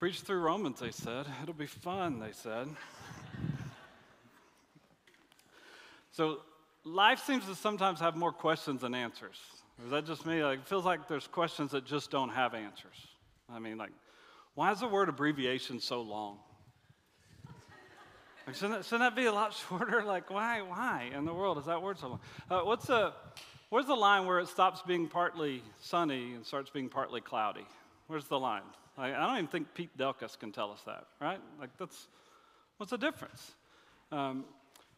Preach through Romans, they said. It'll be fun, they said. so, life seems to sometimes have more questions than answers. is that just me? Like, it feels like there's questions that just don't have answers. I mean, like, why is the word abbreviation so long? Like, shouldn't, that, shouldn't that be a lot shorter? Like, why, why in the world is that word so long? Uh, what's the, where's the line where it stops being partly sunny and starts being partly cloudy? Where's the line? I, I don't even think Pete Delkus can tell us that, right? Like, that's, what's the difference? Um,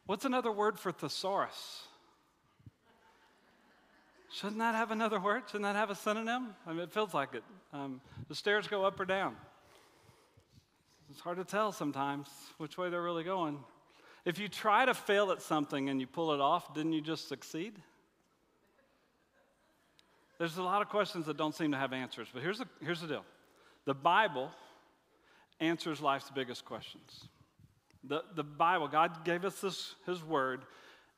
what's another word for thesaurus? Shouldn't that have another word? Shouldn't that have a synonym? I mean, it feels like it. Um, the stairs go up or down. It's hard to tell sometimes which way they're really going. If you try to fail at something and you pull it off, didn't you just succeed? There's a lot of questions that don't seem to have answers, but here's the, here's the deal the Bible answers life's biggest questions. The, the Bible, God gave us this, His Word,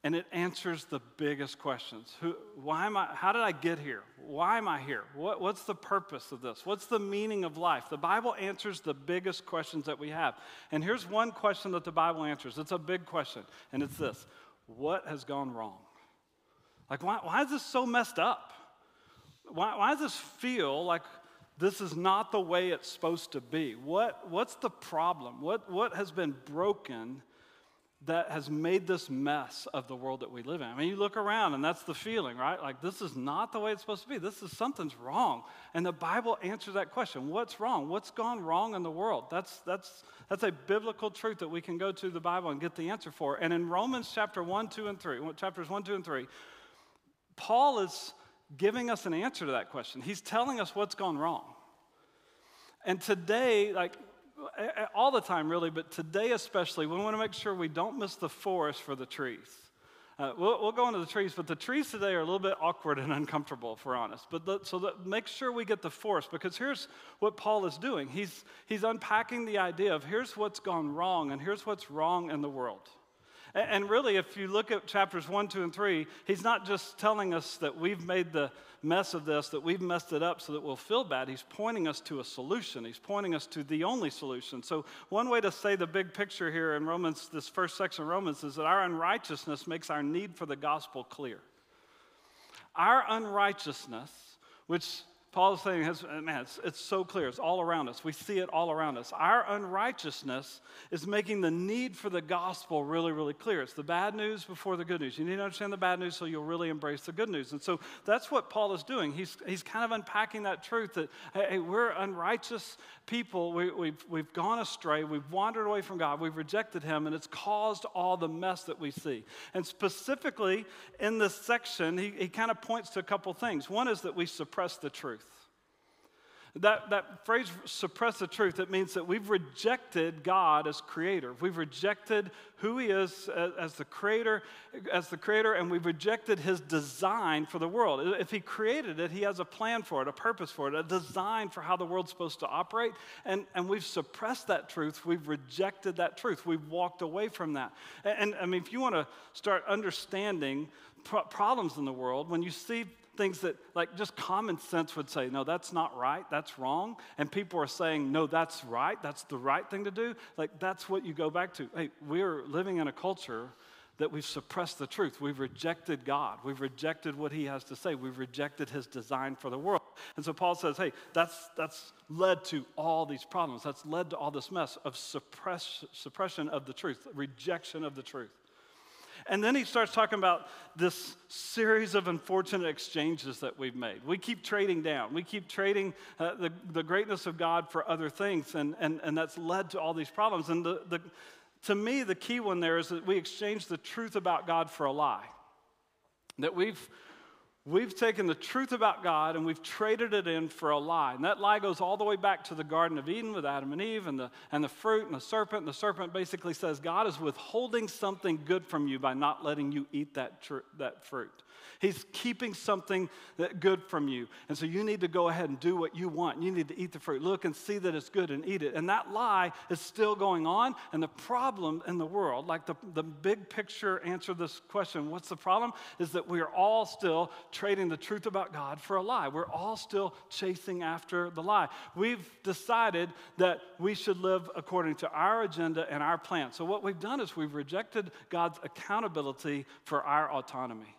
and it answers the biggest questions. Who, why am I, how did I get here? Why am I here? What, what's the purpose of this? What's the meaning of life? The Bible answers the biggest questions that we have. And here's one question that the Bible answers it's a big question, and it's this What has gone wrong? Like, why, why is this so messed up? Why, why does this feel like this is not the way it's supposed to be? What, what's the problem? What, what has been broken that has made this mess of the world that we live in? I mean, you look around and that's the feeling, right? Like, this is not the way it's supposed to be. This is something's wrong. And the Bible answers that question What's wrong? What's gone wrong in the world? That's, that's, that's a biblical truth that we can go to the Bible and get the answer for. And in Romans chapter 1, 2, and 3, chapters 1, 2, and 3, Paul is giving us an answer to that question. He's telling us what's gone wrong. And today, like all the time really, but today especially, we want to make sure we don't miss the forest for the trees. Uh, we'll, we'll, go into the trees, but the trees today are a little bit awkward and uncomfortable, if we're honest. But the, so that, make sure we get the forest, because here's what Paul is doing. He's, he's unpacking the idea of here's what's gone wrong, and here's what's wrong in the world. And really, if you look at chapters 1, 2, and 3, he's not just telling us that we've made the mess of this, that we've messed it up so that we'll feel bad. He's pointing us to a solution. He's pointing us to the only solution. So, one way to say the big picture here in Romans, this first section of Romans, is that our unrighteousness makes our need for the gospel clear. Our unrighteousness, which Paul is saying, man, it's, it's, so clear. It's all around us. We see it all around us. Our unrighteousness is making the need for the gospel really, really clear. It's the bad news before the good news. You need to understand the bad news so you'll really embrace the good news. And so that's what Paul is doing. He's, he's kind of unpacking that truth that, hey, we're unrighteous people. We, we've, we've gone astray. We've wandered away from God. We've rejected Him, and it's caused all the mess that we see. And specifically in this section, he, he kind of points to a couple things. One is that we suppress the truth. That, that phrase, suppress the truth, it means that we've rejected God as creator. We've rejected who he is uh, as the creator, as the creator, and we've rejected his design for the world. If he created it, he has a plan for it, a purpose for it, a design for how the world's supposed to operate. And, and we've suppressed that truth. We've rejected that truth. We've walked away from that. And, and I mean, if you want to start understanding pro- problems in the world, when you see things that, like, just common sense would say, no, that's not right, that's wrong. And people are saying, no, that's right, that's the right thing to do. Like, that's what you go back to. Hey, we're living in a culture that we've suppressed the truth. We've rejected God. We've rejected what He has to say. We've rejected His design for the world. And so Paul says, hey, that's, that's led to all these problems. That's led to all this mess of suppress, suppression of the truth, rejection of the truth. And then he starts talking about this series of unfortunate exchanges that we've made. We keep trading down. We keep trading uh, the, the greatness of God for other things, and, and, and that's led to all these problems. And the, the, to me, the key one there is that we exchange the truth about God for a lie. That we've, We've taken the truth about God and we've traded it in for a lie. And that lie goes all the way back to the Garden of Eden with Adam and Eve and the, and the fruit and the serpent. And the serpent basically says God is withholding something good from you by not letting you eat that, tr- that fruit. He's keeping something that good from you. And so you need to go ahead and do what you want. You need to eat the fruit. Look and see that it's good and eat it. And that lie is still going on. And the problem in the world, like the, the big picture answer to this question, what's the problem? Is that we are all still trading the truth about God for a lie. We're all still chasing after the lie. We've decided that we should live according to our agenda and our plan. So, what we've done is we've rejected God's accountability for our autonomy.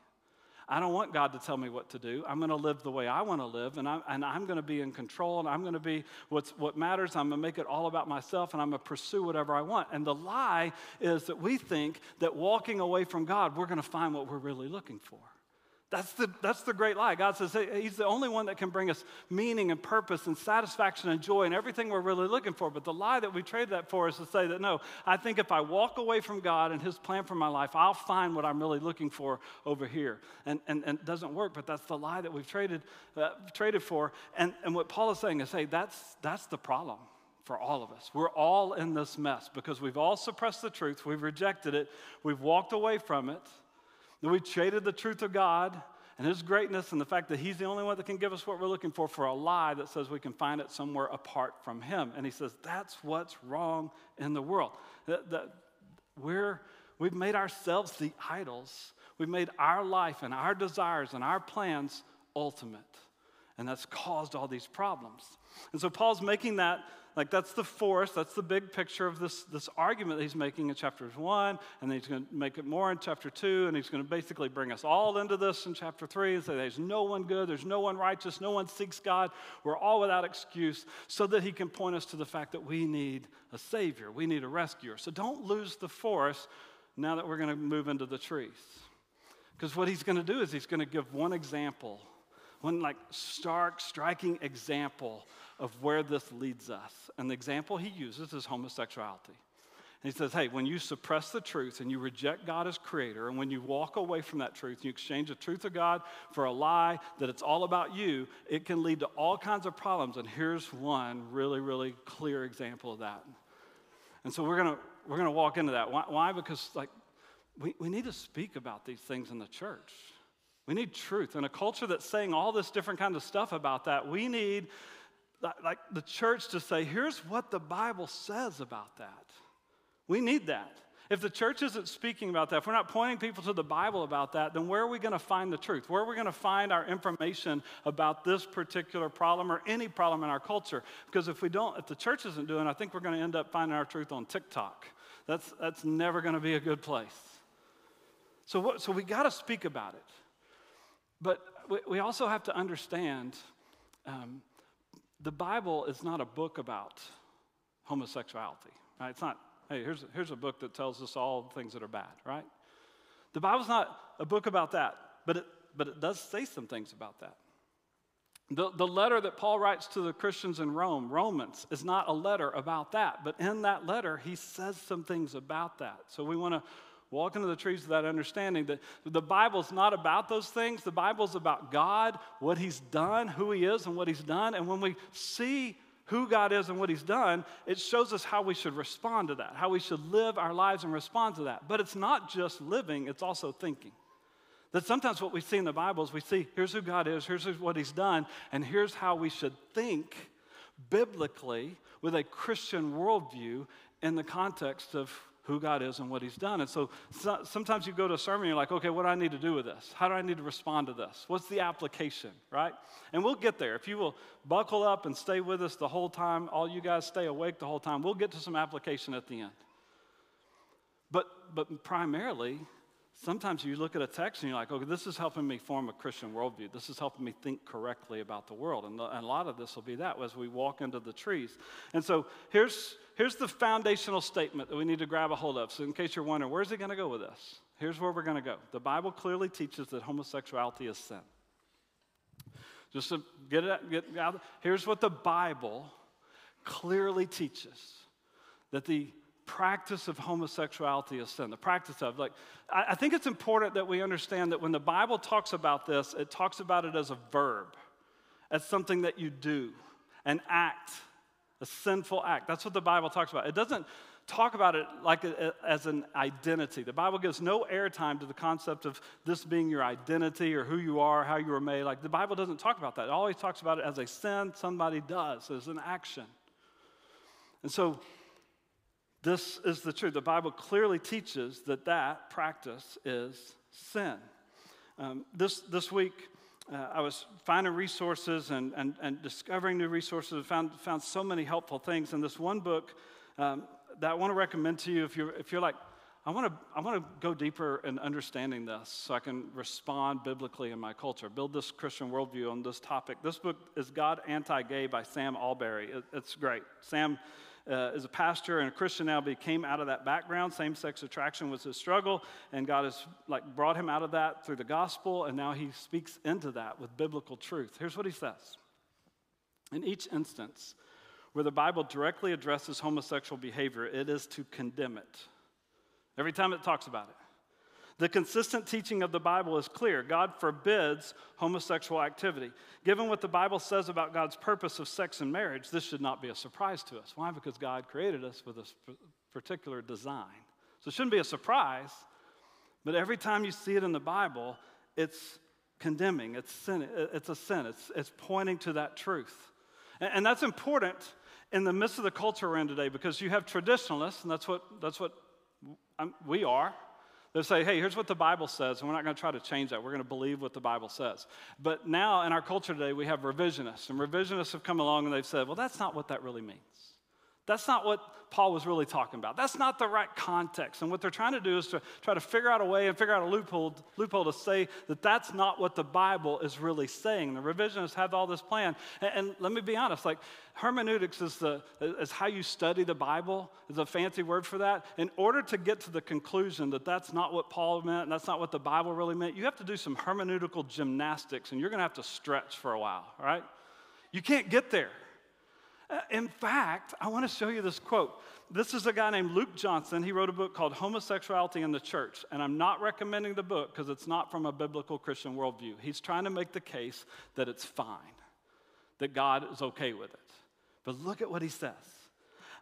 I don't want God to tell me what to do. I'm going to live the way I want to live, and I'm, and I'm going to be in control, and I'm going to be what's, what matters. I'm going to make it all about myself, and I'm going to pursue whatever I want. And the lie is that we think that walking away from God, we're going to find what we're really looking for. That's the, that's the great lie. God says He's the only one that can bring us meaning and purpose and satisfaction and joy and everything we're really looking for. But the lie that we trade that for is to say that no, I think if I walk away from God and His plan for my life, I'll find what I'm really looking for over here. And, and, and it doesn't work, but that's the lie that we've traded, uh, traded for. And, and what Paul is saying is hey, that's, that's the problem for all of us. We're all in this mess because we've all suppressed the truth, we've rejected it, we've walked away from it. That we traded the truth of God and His greatness and the fact that He's the only one that can give us what we're looking for for a lie that says we can find it somewhere apart from Him. And He says that's what's wrong in the world. That, that we're, we've made ourselves the idols. We've made our life and our desires and our plans ultimate. And that's caused all these problems. And so Paul's making that like that's the force, that's the big picture of this, this argument that he's making in chapters one, and then he's going to make it more in chapter two, and he's going to basically bring us all into this in chapter three and say there's no one good, there's no one righteous, no one seeks God, we're all without excuse, so that he can point us to the fact that we need a Savior, we need a rescuer. So don't lose the force now that we're going to move into the trees. Because what he's going to do is he's going to give one example, one like stark, striking example of where this leads us. And the example he uses is homosexuality. And he says, hey, when you suppress the truth and you reject God as creator, and when you walk away from that truth, and you exchange the truth of God for a lie that it's all about you, it can lead to all kinds of problems. And here's one really, really clear example of that. And so we're gonna we're gonna walk into that. Why? why? Because like we, we need to speak about these things in the church. We need truth. In a culture that's saying all this different kind of stuff about that, we need like the church to say, here's what the Bible says about that. We need that. If the church isn't speaking about that, if we're not pointing people to the Bible about that, then where are we going to find the truth? Where are we going to find our information about this particular problem or any problem in our culture? Because if we don't, if the church isn't doing, I think we're going to end up finding our truth on TikTok. That's, that's never going to be a good place. So, what, so we got to speak about it. But we, also have to understand um, the Bible is not a book about homosexuality. Right? It's not, hey, here's, here's a book that tells us all things that are bad, right? The Bible's not a book about that, but it, but it does say some things about that. The, the letter that Paul writes to the Christians in Rome, Romans, is not a letter about that, but in that letter, he says some things about that. So we want to walk into the trees with that understanding that the Bible's not about those things. The Bible's about God, what He's done, who He is, and what He's done. And when we see who God is and what He's done, it shows us how we should respond to that, how we should live our lives and respond to that. But it's not just living, it's also thinking. That sometimes what we see in the Bible is we see here's who God is, here's what He's done, and here's how we should think biblically with a Christian worldview in the context of who God is and what He's done. And so, so, sometimes you go to a sermon and you're like, okay, what do I need to do with this? How do I need to respond to this? What's the application, right? And we'll get there. If you will buckle up and stay with us the whole time, all you guys stay awake the whole time, we'll get to some application at the end. But, but primarily, sometimes you look at a text and you're like, okay, this is helping me form a Christian worldview. This is helping me think correctly about the world. And, the, and a lot of this will be that as we walk into the trees. And so here's, here's the foundational statement that we need to grab a hold of. So, in case you're wondering, where's he going to go with this? Here's where we're going to go. The Bible clearly teaches that homosexuality is sin. Just to get it out, get out. Here's what the Bible clearly teaches that the practice of homosexuality is sin. The practice of, like, I, I think it's important that we understand that when the Bible talks about this, it talks about it as a verb, as something that you do, an act, a sinful act. That's what the Bible talks about. It doesn't talk about it like a, as an identity. The Bible gives no airtime to the concept of this being your identity or who you are, how you were made. Like the Bible doesn't talk about that. It always talks about it as a sin somebody does, as an action. And so this is the truth. The Bible clearly teaches that that practice is sin. Um, this, this week, uh, I was finding resources and, and, and discovering new resources and found, found so many helpful things. And this one book um, that I want to recommend to you if you're, if you're like, I want to I want to go deeper in understanding this so I can respond biblically in my culture, build this Christian worldview on this topic. This book is God Anti Gay by Sam Allberry. It, it's great. Sam uh, is a pastor and a Christian now, but he came out of that background. Same sex attraction was his struggle, and God has like brought him out of that through the gospel, and now he speaks into that with biblical truth. Here's what he says In each instance where the Bible directly addresses homosexual behavior, it is to condemn it. Every time it talks about it. The consistent teaching of the Bible is clear. God forbids homosexual activity. Given what the Bible says about God's purpose of sex and marriage, this should not be a surprise to us. Why? Because God created us with a particular design. So it shouldn't be a surprise, but every time you see it in the Bible, it's condemning, it's, sin, it's a sin, it's, it's pointing to that truth. And, and that's important in the midst of the culture we're in today because you have traditionalists, and that's what, that's what I'm, we are. They'll say, hey, here's what the Bible says, and we're not going to try to change that. We're going to believe what the Bible says. But now in our culture today, we have revisionists, and revisionists have come along and they've said, well, that's not what that really means. That's not what Paul was really talking about. That's not the right context. And what they're trying to do is to try to figure out a way and figure out a loophole, loophole to say that that's not what the Bible is really saying. The revisionists have all this plan. And, and let me be honest, like hermeneutics is, the, is how you study the Bible, is a fancy word for that. In order to get to the conclusion that that's not what Paul meant and that's not what the Bible really meant, you have to do some hermeneutical gymnastics and you're going to have to stretch for a while, all right? You can't get there. Uh, in fact, I want to show you this quote. This is a guy named Luke Johnson. He wrote a book called Homosexuality in the Church. And I'm not recommending the book because it's not from a biblical Christian worldview. He's trying to make the case that it's fine, that God is okay with it. But look at what he says.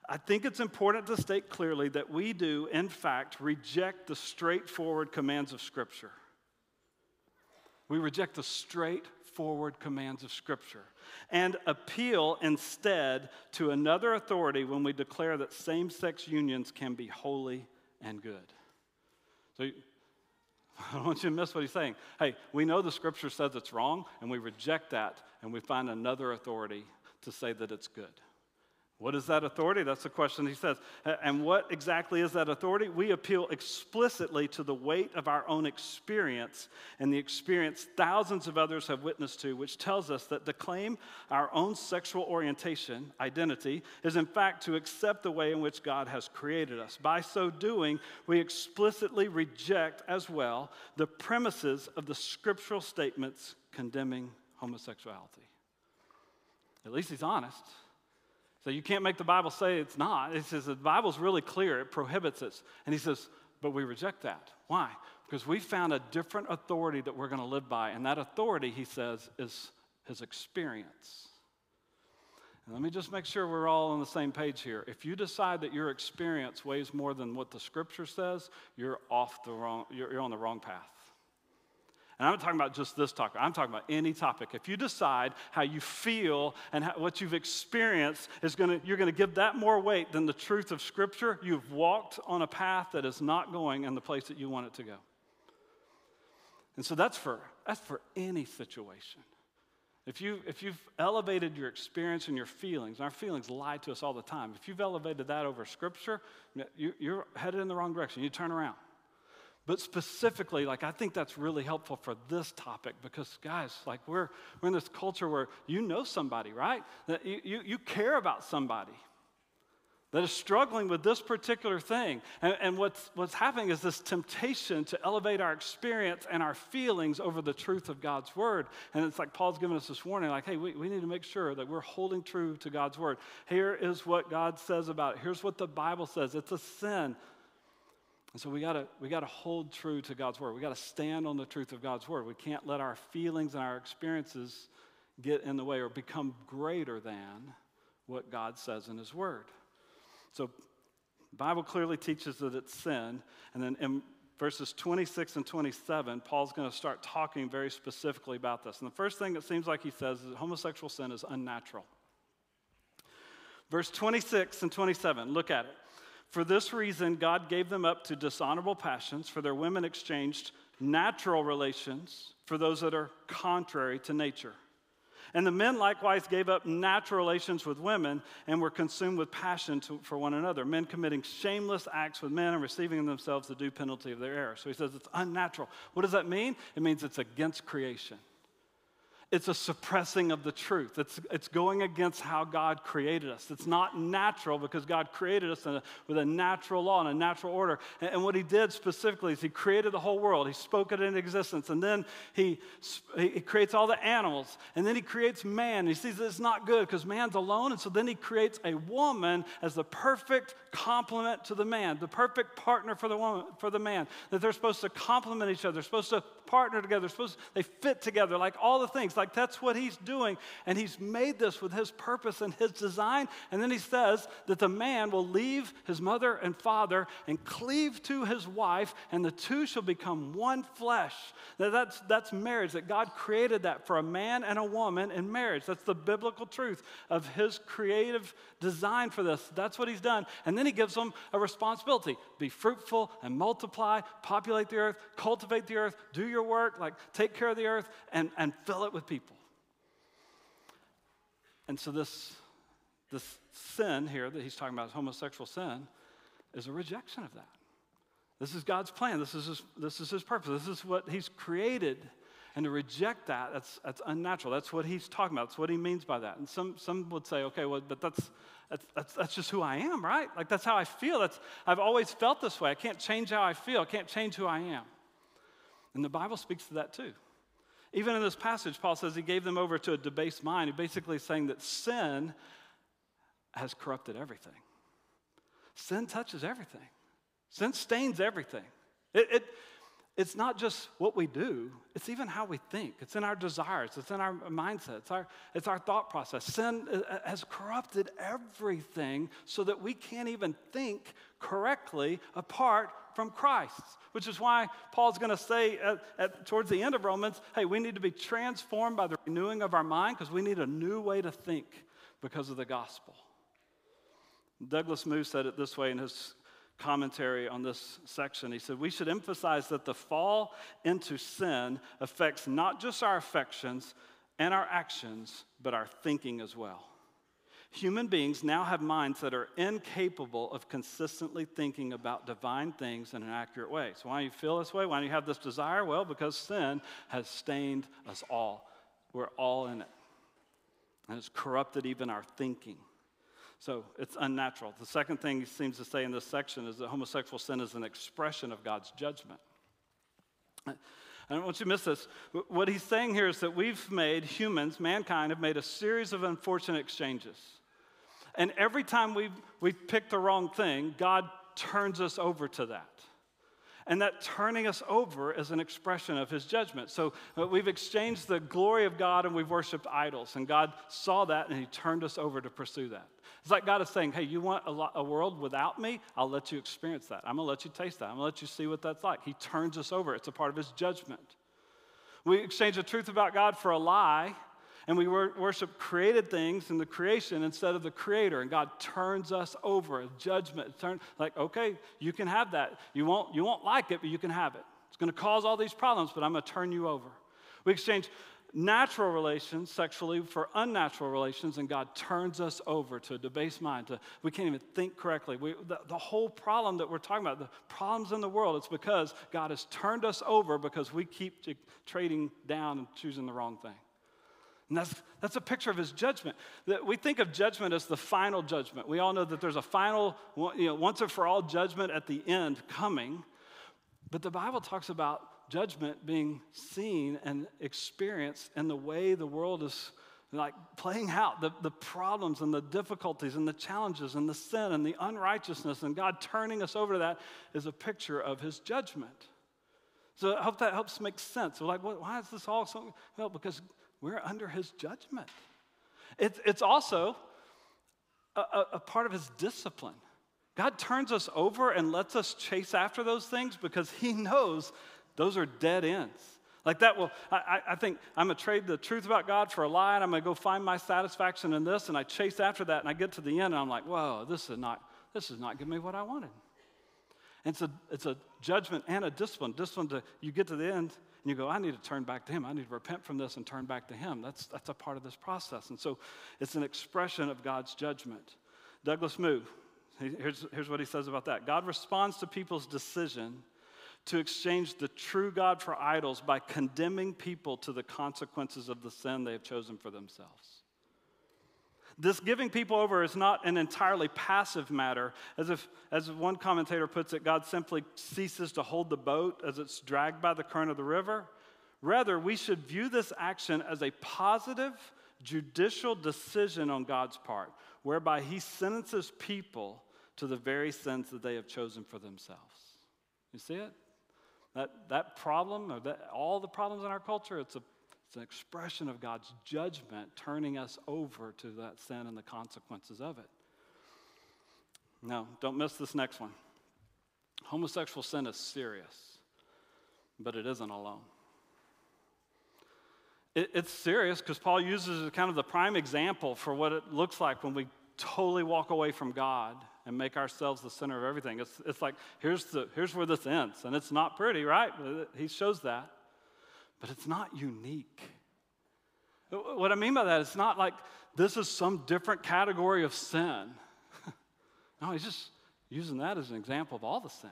I think it's important to state clearly that we do, in fact, reject the straightforward commands of Scripture. We reject the straightforward commands of Scripture and appeal instead to another authority when we declare that same sex unions can be holy and good. So I don't want you to miss what he's saying. Hey, we know the Scripture says it's wrong, and we reject that, and we find another authority to say that it's good. What is that authority? That's the question he says. And what exactly is that authority? We appeal explicitly to the weight of our own experience and the experience thousands of others have witnessed to, which tells us that to claim our own sexual orientation, identity, is in fact to accept the way in which God has created us. By so doing, we explicitly reject as well the premises of the scriptural statements condemning homosexuality. At least he's honest. So you can't make the Bible say it's not. It says the Bible's really clear, it prohibits it. And he says, but we reject that. Why? Because we found a different authority that we're going to live by. And that authority, he says, is his experience. And let me just make sure we're all on the same page here. If you decide that your experience weighs more than what the scripture says, you're off the wrong, you're, you're on the wrong path. And I'm not talking about just this topic, I'm talking about any topic. If you decide how you feel and how, what you've experienced is going to, you're going to give that more weight than the truth of Scripture, you've walked on a path that is not going in the place that you want it to go. And so that's for, that's for any situation. If, you, if you've elevated your experience and your feelings, and our feelings lie to us all the time, if you've elevated that over Scripture, you, you're headed in the wrong direction. You turn around. But specifically, like I think that's really helpful for this topic because, guys, like we're, we're in this culture where you know somebody, right? That you, you, you care about somebody that is struggling with this particular thing. And, and what's, what's happening is this temptation to elevate our experience and our feelings over the truth of God's word. And it's like Paul's giving us this warning like, hey, we, we need to make sure that we're holding true to God's word. Here is what God says about it. Here's what the Bible says it's a sin and so we gotta we gotta hold true to God's word. We gotta stand on the truth of God's word. We can't let our feelings and our experiences get in the way or become greater than what God says in His Word. So, Bible clearly teaches that it's sin, and then in verses 26 and 27, Paul's going to start talking very specifically about this. And the first thing it seems like he says is that homosexual sin is unnatural. Verse 26 and 27, look at it. For this reason, God gave them up to dishonorable passions, for their women exchanged natural relations for those that are contrary to nature. And the men likewise gave up natural relations with women and were consumed with passion to, for one another, men committing shameless acts with men and receiving in themselves the due penalty of their error. So he says it's unnatural. What does that mean? It means it's against creation it's a suppressing of the truth. It's, it's going against how God created us. It's not natural because God created us a, with a natural law and a natural order. And, and, what He did specifically is He created the whole world. He spoke it into existence. And then He, he creates all the animals. And then He creates man. He sees that it's not good because man's alone. And so then He creates a woman as the perfect complement to the man, the perfect partner for the woman, for the man. That they're supposed to complement each other, they're supposed to partner together, supposed they fit together, like all the things. Like that's what he's doing. And he's made this with his purpose and his design. And then he says that the man will leave his mother and father and cleave to his wife, and the two shall become one flesh. Now that's, that's marriage, that God created that for a man and a woman in marriage. That's the biblical truth of his creative design for this. That's what he's done. And then he gives them a responsibility be fruitful and multiply, populate the earth, cultivate the earth, do your work, like take care of the earth, and, and fill it with people. And so, this, this sin here that he's talking about, homosexual sin, is a rejection of that. This is God's plan. This is his, this is his purpose. This is what he's created. And to reject that, that's, that's unnatural. That's what he's talking about. That's what he means by that. And some, some would say, okay, well, but that's, that's, that's, that's just who I am, right? Like, that's how I feel. That's, I've always felt this way. I can't change how I feel. I can't change who I am. And the Bible speaks to that too. Even in this passage, Paul says he gave them over to a debased mind. He basically saying that sin has corrupted everything. Sin touches everything, sin stains everything. It, it, it's not just what we do, it's even how we think. It's in our desires, it's in our mindset, it's our, it's our thought process. Sin uh, uh, has corrupted everything so that we can't even think correctly apart from Christ, which is why Paul's going to say at, at, towards the end of Romans hey, we need to be transformed by the renewing of our mind because we need a new way to think because of the gospel. Douglas Moo said it this way in his commentary on this section. He said, We should emphasize that the fall into sin affects not just our affections and our actions, but our thinking as well. Human beings now have minds that are incapable of consistently thinking about divine things in an accurate way. So, why do you feel this way? Why do you have this desire? Well, because sin has stained us all. We're all in it. And it's corrupted even our thinking. So, it's unnatural. The second thing he seems to say in this section is that homosexual sin is an expression of God's judgment. I don't want you to miss this. What he's saying here is that we've made, humans, mankind, have made a series of unfortunate exchanges. And every time we we pick the wrong thing, God turns us over to that. And that turning us over is an expression of his judgment. So uh, we've exchanged the glory of God and we've worshiped idols. And God saw that and he turned us over to pursue that. It's like God is saying, hey, you want a, lo- a world without me? I'll let you experience that. I'm going to let you taste that. I'm going to let you see what that's like. He turns us over, it's a part of his judgment. We exchange the truth about God for a lie and we worship created things in the creation instead of the creator. And god turns us over. Judgment turn like okay you can have that. You won't you won't like it but you can have it. It's going to cause all these problems but i'm going to turn you over. We exchange natural relations sexually for unnatural relations and god turns us over to a debased mind to we can't even think correctly. We, the, the whole problem that we're talking about the problems in the world it's because god has turned us over because we keep trading down and choosing the wrong thing and that's, that's a picture of his judgment. That we think of judgment as the final judgment. We all know that there's a final, you know, once and for all judgment at the end coming. But the Bible talks about judgment being seen and experienced in the way the world is like playing out the, the problems and the difficulties and the challenges and the sin and the unrighteousness and God turning us over to that is a picture of his judgment. So I hope that helps make sense. We're like, why is this all so? Well, because we're under his judgment. It, it's also a, a, a part of his discipline. God turns us over and lets us chase after those things because he knows those are dead ends. Like that will, I, I think I'm gonna trade the truth about God for a lie and I'm gonna go find my satisfaction in this and I chase after that and I get to the end and I'm like, whoa, this is not, this is not giving me what I wanted. And it's a, it's a judgment and a discipline. Discipline to, you get to the end and you go, I need to turn back to Him. I need to repent from this and turn back to Him. That's, that's a part of this process. And so it's an expression of God's judgment. Douglas Moo, here's, here's what he says about that God responds to people's decision to exchange the true God for idols by condemning people to the consequences of the sin they have chosen for themselves. This giving people over is not an entirely passive matter. As if, as one commentator puts it, God simply ceases to hold the boat as it's dragged by the current of the river. Rather, we should view this action as a positive judicial decision on God's part, whereby He sentences people to the very sins that they have chosen for themselves. You see it? That, that problem, or that, all the problems in our culture, it's, a, it's an expression of God's judgment turning us over to that sin and the consequences of it. Now, don't miss this next one. Homosexual sin is serious, but it isn't alone. It, it's serious because Paul uses it kind of the prime example for what it looks like when we totally walk away from God and make ourselves the center of everything. It's, it's like, here's, the, here's where this ends. And it's not pretty, right? He shows that. But it's not unique. What I mean by that, it's not like this is some different category of sin. no, he's just using that as an example of all the sin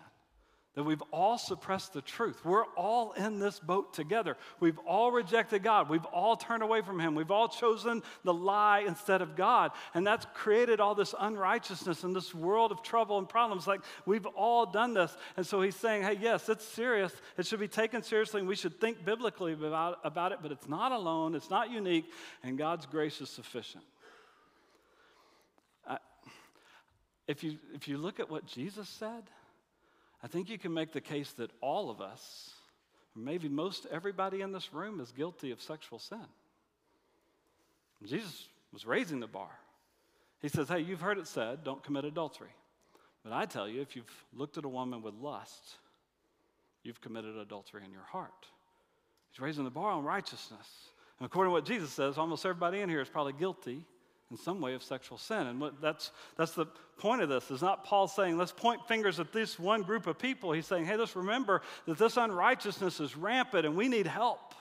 that we've all suppressed the truth. We're all in this boat together. We've all rejected God. We've all turned away from Him. We've all chosen the lie instead of God. And that's created all this unrighteousness and this world of trouble and problems. Like we've all done this. And so He's saying, hey, yes, it's serious. It should be taken seriously, and we should think biblically about, about it, but it's not alone, it's not unique, and God's grace is sufficient. if, you, if you look at what Jesus said, I think you can make the case that all of us, maybe most everybody in this room, is guilty of sexual sin. Jesus was raising the bar. He says, Hey, you've heard it said, don't commit adultery. But I tell you, if you've looked at a woman with lust, you've committed adultery in your heart. He's raising the bar on righteousness. And according to what Jesus says, almost everybody in here is probably guilty in some way of sexual sin. And what, that's, that's the point of this. Is not Paul saying, let's point fingers at this one group of people. He's saying, hey, let's remember that this unrighteousness is rampant and we need help.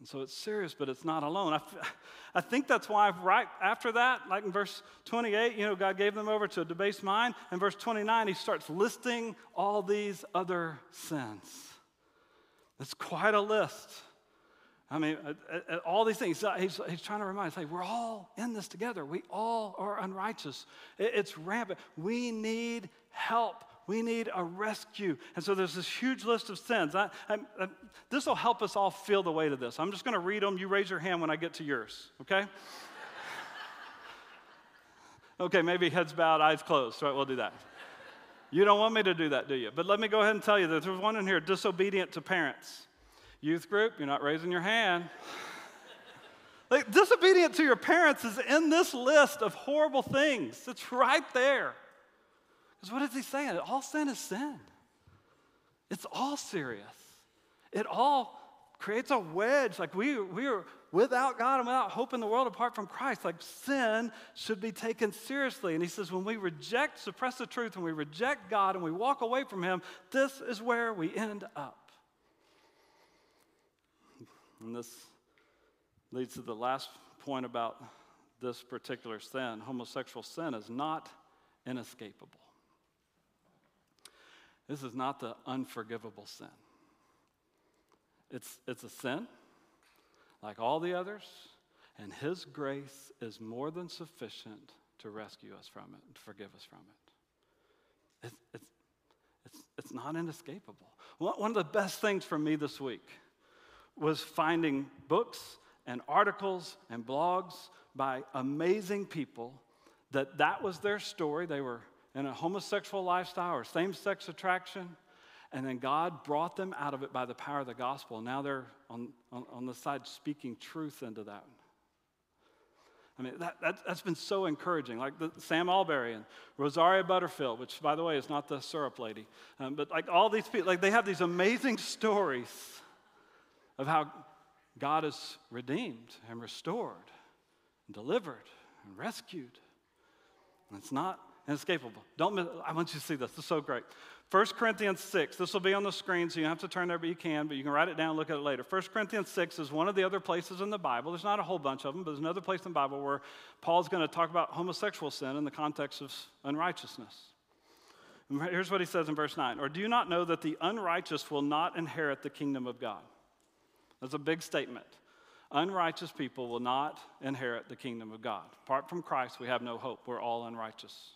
And so it's serious, but it's not alone. I, I think that's why, right after that, like in verse 28, you know, God gave them over to a debased mind. In verse 29, he starts listing all these other sins. It's quite a list. I mean, uh, uh, all these things. He's, he's trying to remind us, hey, we're all in this together. We all are unrighteous. it's rampant. We need help. We need a rescue. And so there's this huge list of sins. This will help us all feel the weight of this. I'm just going to read them. You raise your hand when I get to yours, okay? okay, maybe heads bowed, eyes closed. Right, we'll do that. You don't want me to do that, do you? But let me go ahead and tell you that there's one in here disobedient to parents. Youth group, you're not raising your hand. like, disobedient to your parents is in this list of horrible things. It's right there. Because what is he saying? All sin is sin. It's all serious. It all creates a wedge. Like we, we are without God and without hope in the world apart from Christ. Like sin should be taken seriously. And he says, when we reject, suppress the truth, when we reject God and we walk away from Him, this is where we end up. And this leads to the last point about this particular sin. Homosexual sin is not inescapable. This is not the unforgivable sin. It's, it's a sin, like all the others, and His grace is more than sufficient to rescue us from it, to forgive us from it. It's, it's, it's, it's not inescapable. One of the best things for me this week was finding books and articles and blogs by amazing people that that was their story. They were in a homosexual lifestyle or same sex attraction. And then God brought them out of it by the power of the gospel. Now they're on, on, on the side speaking truth into that. I mean, that, that, has been so encouraging. Like the, Sam Allberry and Rosaria Butterfield, which, by the way, is not the syrup lady. Um, but like all these people, like they have these amazing stories of how God has redeemed and restored and delivered and rescued. And it's not inescapable. Don't miss, I want you to see this. This is so great. 1 Corinthians 6, this will be on the screen, so you don't have to turn there, but you can, but you can write it down look at it later. 1 Corinthians 6 is one of the other places in the Bible. There's not a whole bunch of them, but there's another place in the Bible where Paul's going to talk about homosexual sin in the context of unrighteousness. Here's what he says in verse 9 Or do you not know that the unrighteous will not inherit the kingdom of God? That's a big statement. Unrighteous people will not inherit the kingdom of God. Apart from Christ, we have no hope. We're all unrighteous.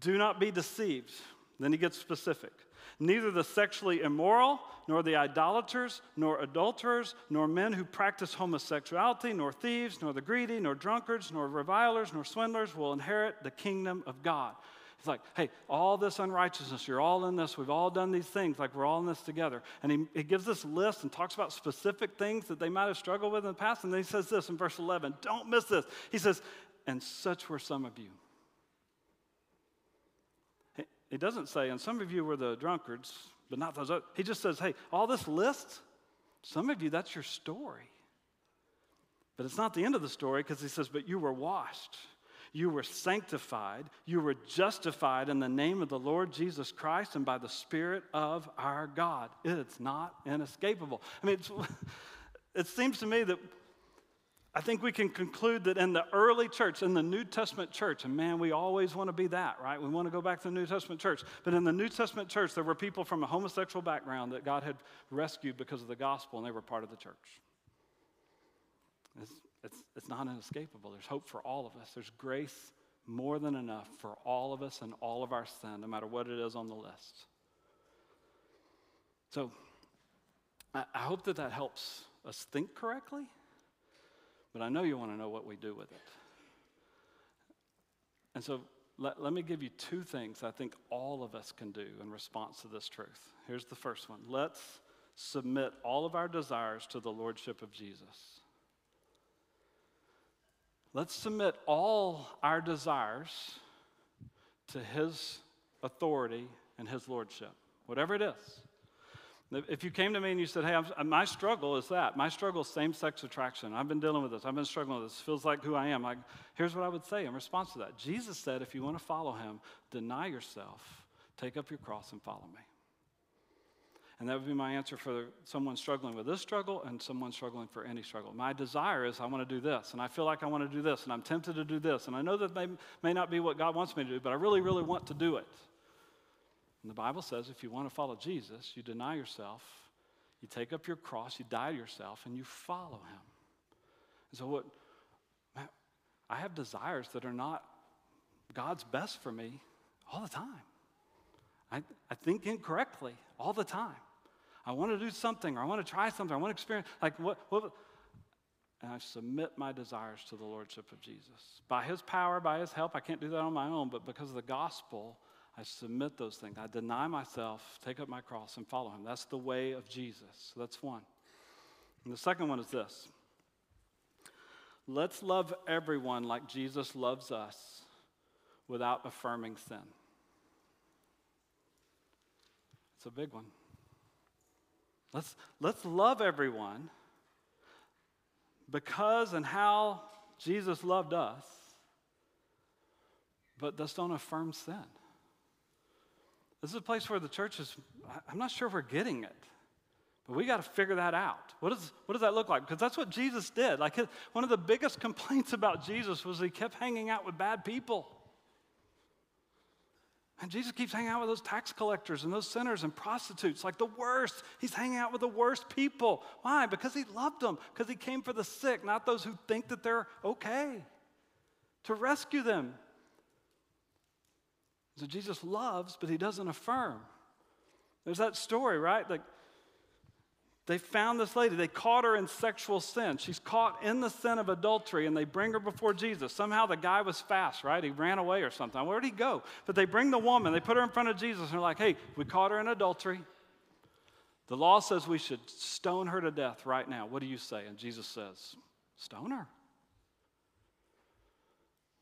Do not be deceived. Then he gets specific. Neither the sexually immoral, nor the idolaters, nor adulterers, nor men who practice homosexuality, nor thieves, nor the greedy, nor drunkards, nor revilers, nor swindlers will inherit the kingdom of God. He's like, hey, all this unrighteousness, you're all in this. We've all done these things, like we're all in this together. And he, he gives this list and talks about specific things that they might have struggled with in the past. And then he says this in verse 11 don't miss this. He says, and such were some of you. He doesn't say, and some of you were the drunkards, but not those other. He just says, hey, all this list, some of you, that's your story. But it's not the end of the story because he says, but you were washed. You were sanctified. You were justified in the name of the Lord Jesus Christ and by the Spirit of our God. It's not inescapable. I mean, it seems to me that I think we can conclude that in the early church, in the New Testament church, and man, we always want to be that, right? We want to go back to the New Testament church. But in the New Testament church, there were people from a homosexual background that God had rescued because of the gospel, and they were part of the church. It's, it's, it's not inescapable. There's hope for all of us. There's grace more than enough for all of us and all of our sin, no matter what it is on the list. So I, I hope that that helps us think correctly, but I know you want to know what we do with it. And so let, let me give you two things I think all of us can do in response to this truth. Here's the first one let's submit all of our desires to the Lordship of Jesus. Let's submit all our desires to His authority and His lordship, whatever it is. If you came to me and you said, Hey, I'm, my struggle is that. My struggle is same sex attraction. I've been dealing with this. I've been struggling with this. Feels like who I am. Like, here's what I would say in response to that Jesus said, If you want to follow Him, deny yourself, take up your cross, and follow me. And that would be my answer for someone struggling with this struggle and someone struggling for any struggle. My desire is I want to do this, and I feel like I want to do this, and I'm tempted to do this, and I know that may, may not be what God wants me to do, but I really, really want to do it. And the Bible says if you want to follow Jesus, you deny yourself, you take up your cross, you die to yourself, and you follow him. And so, what I have desires that are not God's best for me all the time. I, I think incorrectly all the time. I want to do something or I want to try something. I want to experience, like, what, what? And I submit my desires to the Lordship of Jesus. By His power, by His help, I can't do that on my own, but because of the gospel, I submit those things. I deny myself, take up my cross, and follow Him. That's the way of Jesus. That's one. And the second one is this let's love everyone like Jesus loves us without affirming sin. It's a big one. Let's, let's love everyone because and how Jesus loved us, but let's don't affirm sin. This is a place where the church is, I'm not sure if we're getting it. But we got to figure that out. What, is, what does that look like? Because that's what Jesus did. Like one of the biggest complaints about Jesus was he kept hanging out with bad people. And Jesus keeps hanging out with those tax collectors and those sinners and prostitutes, like the worst. He's hanging out with the worst people. Why? Because he loved them, because he came for the sick, not those who think that they're okay, to rescue them. So Jesus loves, but he doesn't affirm. There's that story, right? Like they found this lady, they caught her in sexual sin. She's caught in the sin of adultery, and they bring her before Jesus. Somehow the guy was fast, right? He ran away or something. Where'd he go? But they bring the woman, they put her in front of Jesus, and they're like, hey, we caught her in adultery. The law says we should stone her to death right now. What do you say? And Jesus says, stone her.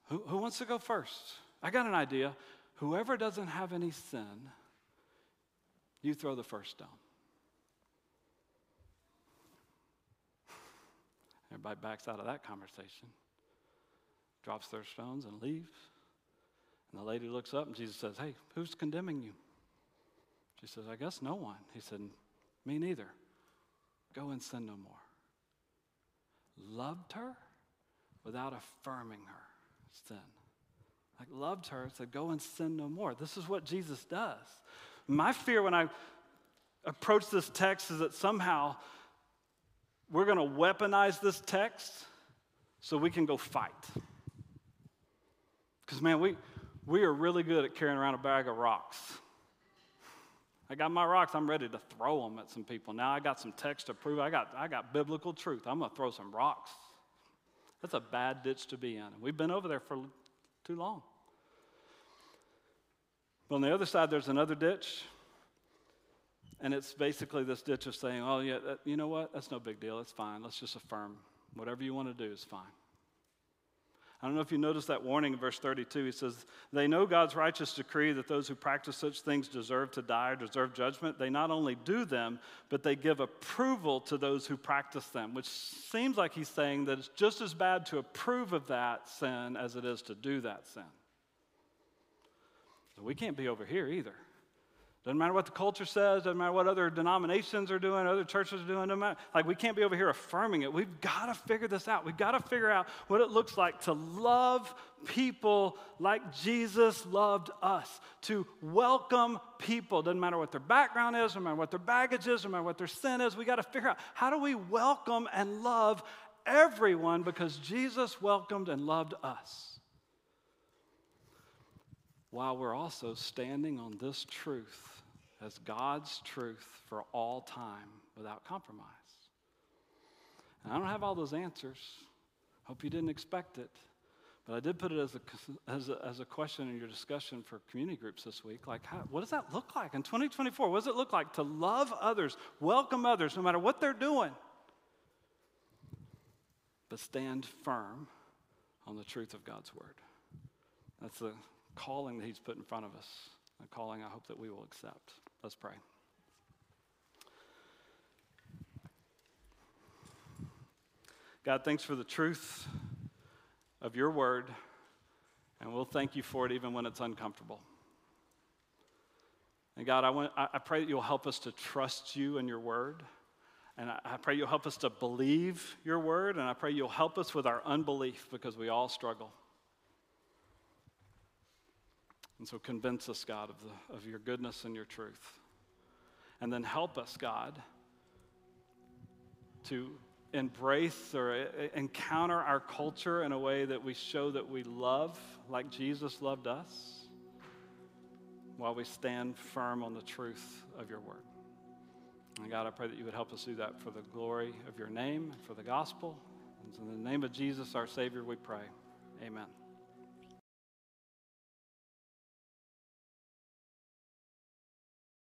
Who, who wants to go first? I got an idea. Whoever doesn't have any sin, you throw the first stone. Everybody backs out of that conversation, drops their stones, and leaves. And the lady looks up and Jesus says, Hey, who's condemning you? She says, I guess no one. He said, Me neither. Go and sin no more. Loved her without affirming her sin. Like, loved her, said, Go and sin no more. This is what Jesus does. My fear when I approach this text is that somehow we're going to weaponize this text so we can go fight. Because, man, we, we are really good at carrying around a bag of rocks. I got my rocks, I'm ready to throw them at some people. Now I got some text to prove I got, I got biblical truth. I'm going to throw some rocks. That's a bad ditch to be in. We've been over there for too long. But on the other side, there's another ditch. And it's basically this ditch of saying, oh, yeah, that, you know what? That's no big deal. It's fine. Let's just affirm. Whatever you want to do is fine. I don't know if you noticed that warning in verse 32. He says, They know God's righteous decree that those who practice such things deserve to die or deserve judgment. They not only do them, but they give approval to those who practice them, which seems like he's saying that it's just as bad to approve of that sin as it is to do that sin. So we can't be over here either. Doesn't matter what the culture says, doesn't matter what other denominations are doing, other churches are doing, doesn't matter. Like, we can't be over here affirming it. We've got to figure this out. We've got to figure out what it looks like to love people like Jesus loved us, to welcome people. Doesn't matter what their background is, no matter what their baggage is, no matter what their sin is. We got to figure out how do we welcome and love everyone because Jesus welcomed and loved us. While we're also standing on this truth as God's truth for all time without compromise. And I don't have all those answers. Hope you didn't expect it. But I did put it as a, as a, as a question in your discussion for community groups this week. Like, how, what does that look like in 2024? What does it look like to love others, welcome others, no matter what they're doing, but stand firm on the truth of God's word? That's the calling that He's put in front of us, a calling I hope that we will accept. Let's pray. God, thanks for the truth of your word, and we'll thank you for it even when it's uncomfortable. And God, I, want, I pray that you'll help us to trust you and your word. And I, I pray you'll help us to believe your word. And I pray you'll help us with our unbelief because we all struggle. And so convince us, God, of, the, of your goodness and your truth. And then help us, God, to embrace or uh, uh, encounter our culture in a way that we show that we love like Jesus loved us while we stand firm on the truth of your word. And God, I pray that you would help us do that for the glory of your name, for the gospel. And in the name of Jesus, our Savior, we pray. Amen.